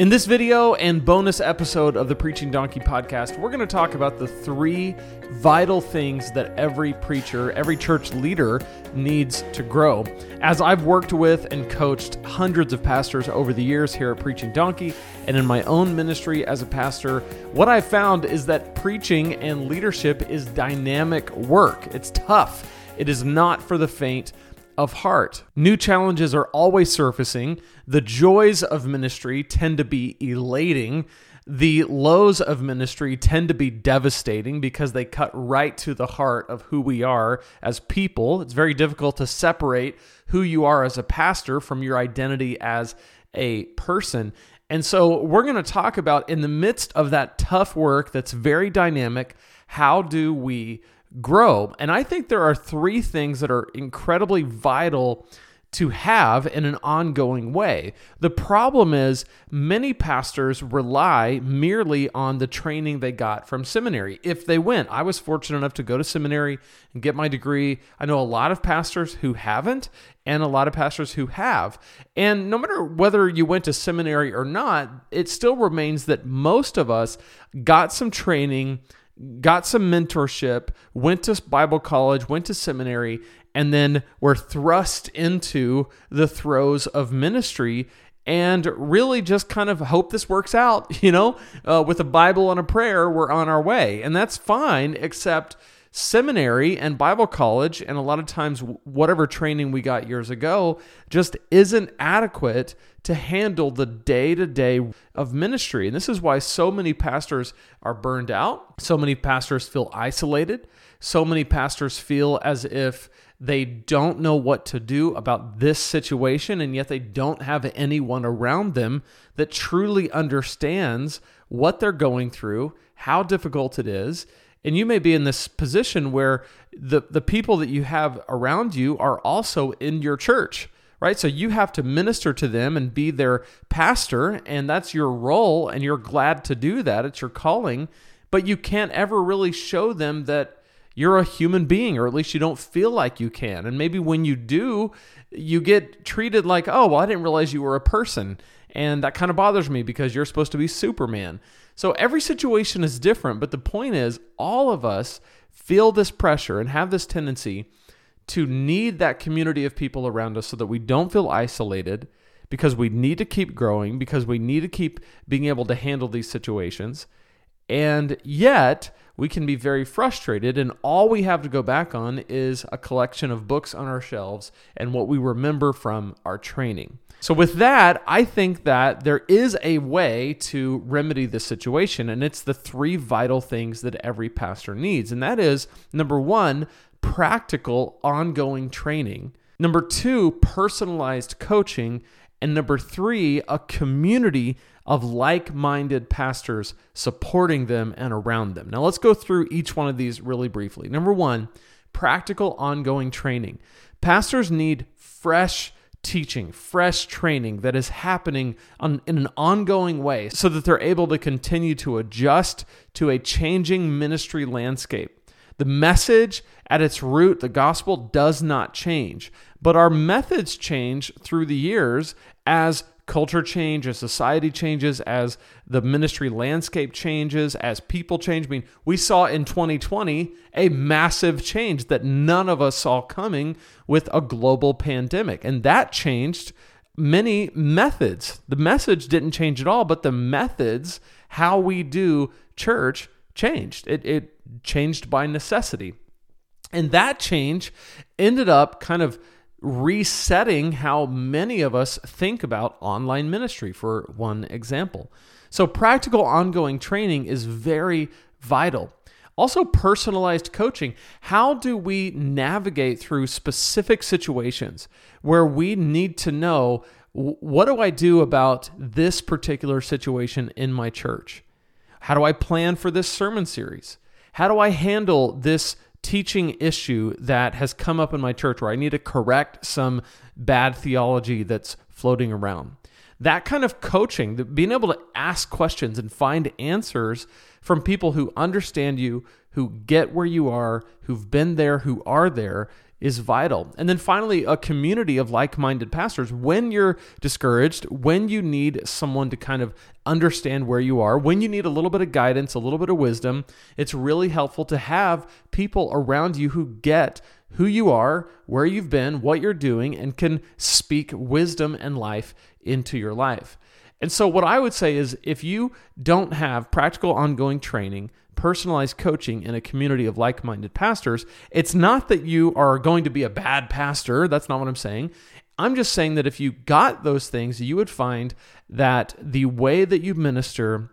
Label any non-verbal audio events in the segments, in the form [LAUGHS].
In this video and bonus episode of the Preaching Donkey podcast, we're going to talk about the three vital things that every preacher, every church leader needs to grow. As I've worked with and coached hundreds of pastors over the years here at Preaching Donkey and in my own ministry as a pastor, what I've found is that preaching and leadership is dynamic work. It's tough, it is not for the faint of heart. New challenges are always surfacing. The joys of ministry tend to be elating. The lows of ministry tend to be devastating because they cut right to the heart of who we are as people. It's very difficult to separate who you are as a pastor from your identity as a person. And so, we're going to talk about in the midst of that tough work that's very dynamic, how do we grow. And I think there are three things that are incredibly vital to have in an ongoing way. The problem is many pastors rely merely on the training they got from seminary. If they went, I was fortunate enough to go to seminary and get my degree. I know a lot of pastors who haven't and a lot of pastors who have. And no matter whether you went to seminary or not, it still remains that most of us got some training got some mentorship, went to Bible college, went to seminary, and then were thrust into the throes of ministry and really just kind of hope this works out. [LAUGHS] You know, uh, with a Bible and a prayer, we're on our way. And that's fine, except seminary and Bible college, and a lot of times whatever training we got years ago, just isn't adequate to handle the day to day of ministry. And this is why so many pastors are burned out. So many pastors feel isolated. So many pastors feel as if they don't know what to do about this situation, and yet they don't have anyone around them that truly understands what they're going through, how difficult it is, and you may be in this position where the, the people that you have around you are also in your church, right? So you have to minister to them and be their pastor, and that's your role, and you're glad to do that. It's your calling, but you can't ever really show them that you're a human being, or at least you don't feel like you can. And maybe when you do, you get treated like, oh, well, I didn't realize you were a person. And that kind of bothers me because you're supposed to be Superman. So every situation is different, but the point is, all of us feel this pressure and have this tendency to need that community of people around us so that we don't feel isolated because we need to keep growing, because we need to keep being able to handle these situations. And yet, we can be very frustrated, and all we have to go back on is a collection of books on our shelves and what we remember from our training. So, with that, I think that there is a way to remedy this situation, and it's the three vital things that every pastor needs. And that is number one, practical ongoing training, number two, personalized coaching, and number three, a community of like minded pastors supporting them and around them. Now, let's go through each one of these really briefly. Number one, practical ongoing training. Pastors need fresh teaching, fresh training that is happening on, in an ongoing way so that they're able to continue to adjust to a changing ministry landscape. The message at its root, the gospel, does not change, but our methods change through the years as culture change, as society changes, as the ministry landscape changes, as people change. I mean, we saw in 2020 a massive change that none of us saw coming with a global pandemic. And that changed many methods. The message didn't change at all, but the methods, how we do church, changed. It, it changed by necessity. And that change ended up kind of resetting how many of us think about online ministry, for one example. So, practical ongoing training is very vital. Also, personalized coaching. How do we navigate through specific situations where we need to know what do I do about this particular situation in my church? How do I plan for this sermon series? How do I handle this teaching issue that has come up in my church where I need to correct some bad theology that's floating around. That kind of coaching, being able to ask questions and find answers from people who understand you, who get where you are, who've been there, who are there, is vital. And then finally, a community of like minded pastors. When you're discouraged, when you need someone to kind of understand where you are, when you need a little bit of guidance, a little bit of wisdom, it's really helpful to have people around you who get who you are, where you've been, what you're doing, and can speak wisdom and life into your life. And so, what I would say is if you don't have practical ongoing training, personalized coaching in a community of like minded pastors, it's not that you are going to be a bad pastor. That's not what I'm saying. I'm just saying that if you got those things, you would find that the way that you minister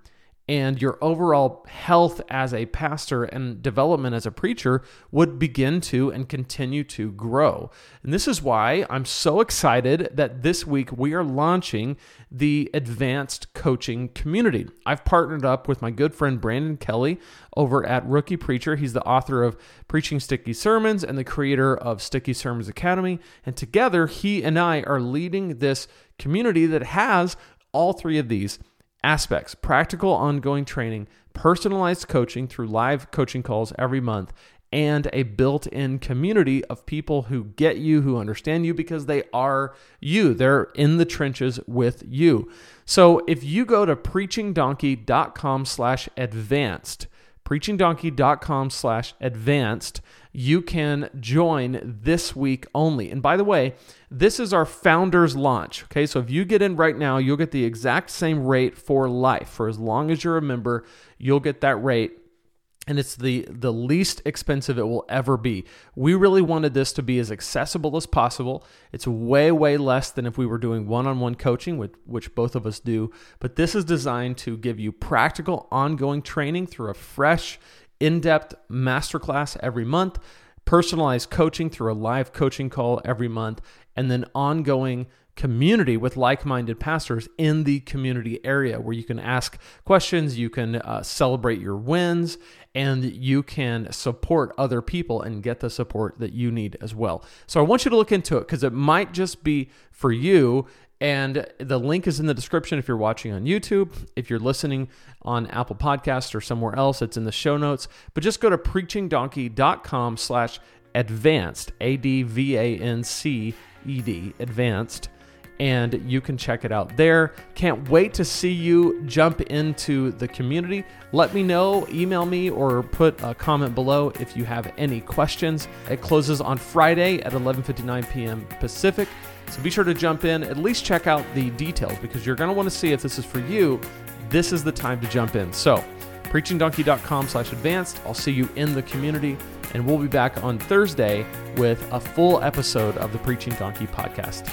and your overall health as a pastor and development as a preacher would begin to and continue to grow. And this is why I'm so excited that this week we are launching the advanced coaching community. I've partnered up with my good friend Brandon Kelly over at Rookie Preacher. He's the author of Preaching Sticky Sermons and the creator of Sticky Sermons Academy. And together, he and I are leading this community that has all three of these aspects practical ongoing training, personalized coaching through live coaching calls every month, and a built in community of people who get you, who understand you because they are you. They're in the trenches with you. So if you go to preachingdonkey.com slash advanced, preachingdonkey.com slash advanced, you can join this week only. And by the way, this is our founders launch. Okay, so if you get in right now, you'll get the exact same rate for life. For as long as you're a member, you'll get that rate and it's the the least expensive it will ever be. We really wanted this to be as accessible as possible. It's way way less than if we were doing one-on-one coaching which, which both of us do, but this is designed to give you practical ongoing training through a fresh in-depth masterclass every month, personalized coaching through a live coaching call every month, and then ongoing community with like minded pastors in the community area where you can ask questions, you can uh, celebrate your wins, and you can support other people and get the support that you need as well. So I want you to look into it because it might just be for you. And the link is in the description if you're watching on YouTube. If you're listening on Apple Podcasts or somewhere else, it's in the show notes. But just go to preachingdonkey.com slash advanced, A-D-V-A-N-C-E-D, advanced and you can check it out there. Can't wait to see you jump into the community. Let me know, email me, or put a comment below if you have any questions. It closes on Friday at 11:59 p.m. Pacific. So be sure to jump in, at least check out the details because you're going to want to see if this is for you. This is the time to jump in. So, preachingdonkey.com slash advanced. I'll see you in the community, and we'll be back on Thursday with a full episode of the Preaching Donkey podcast.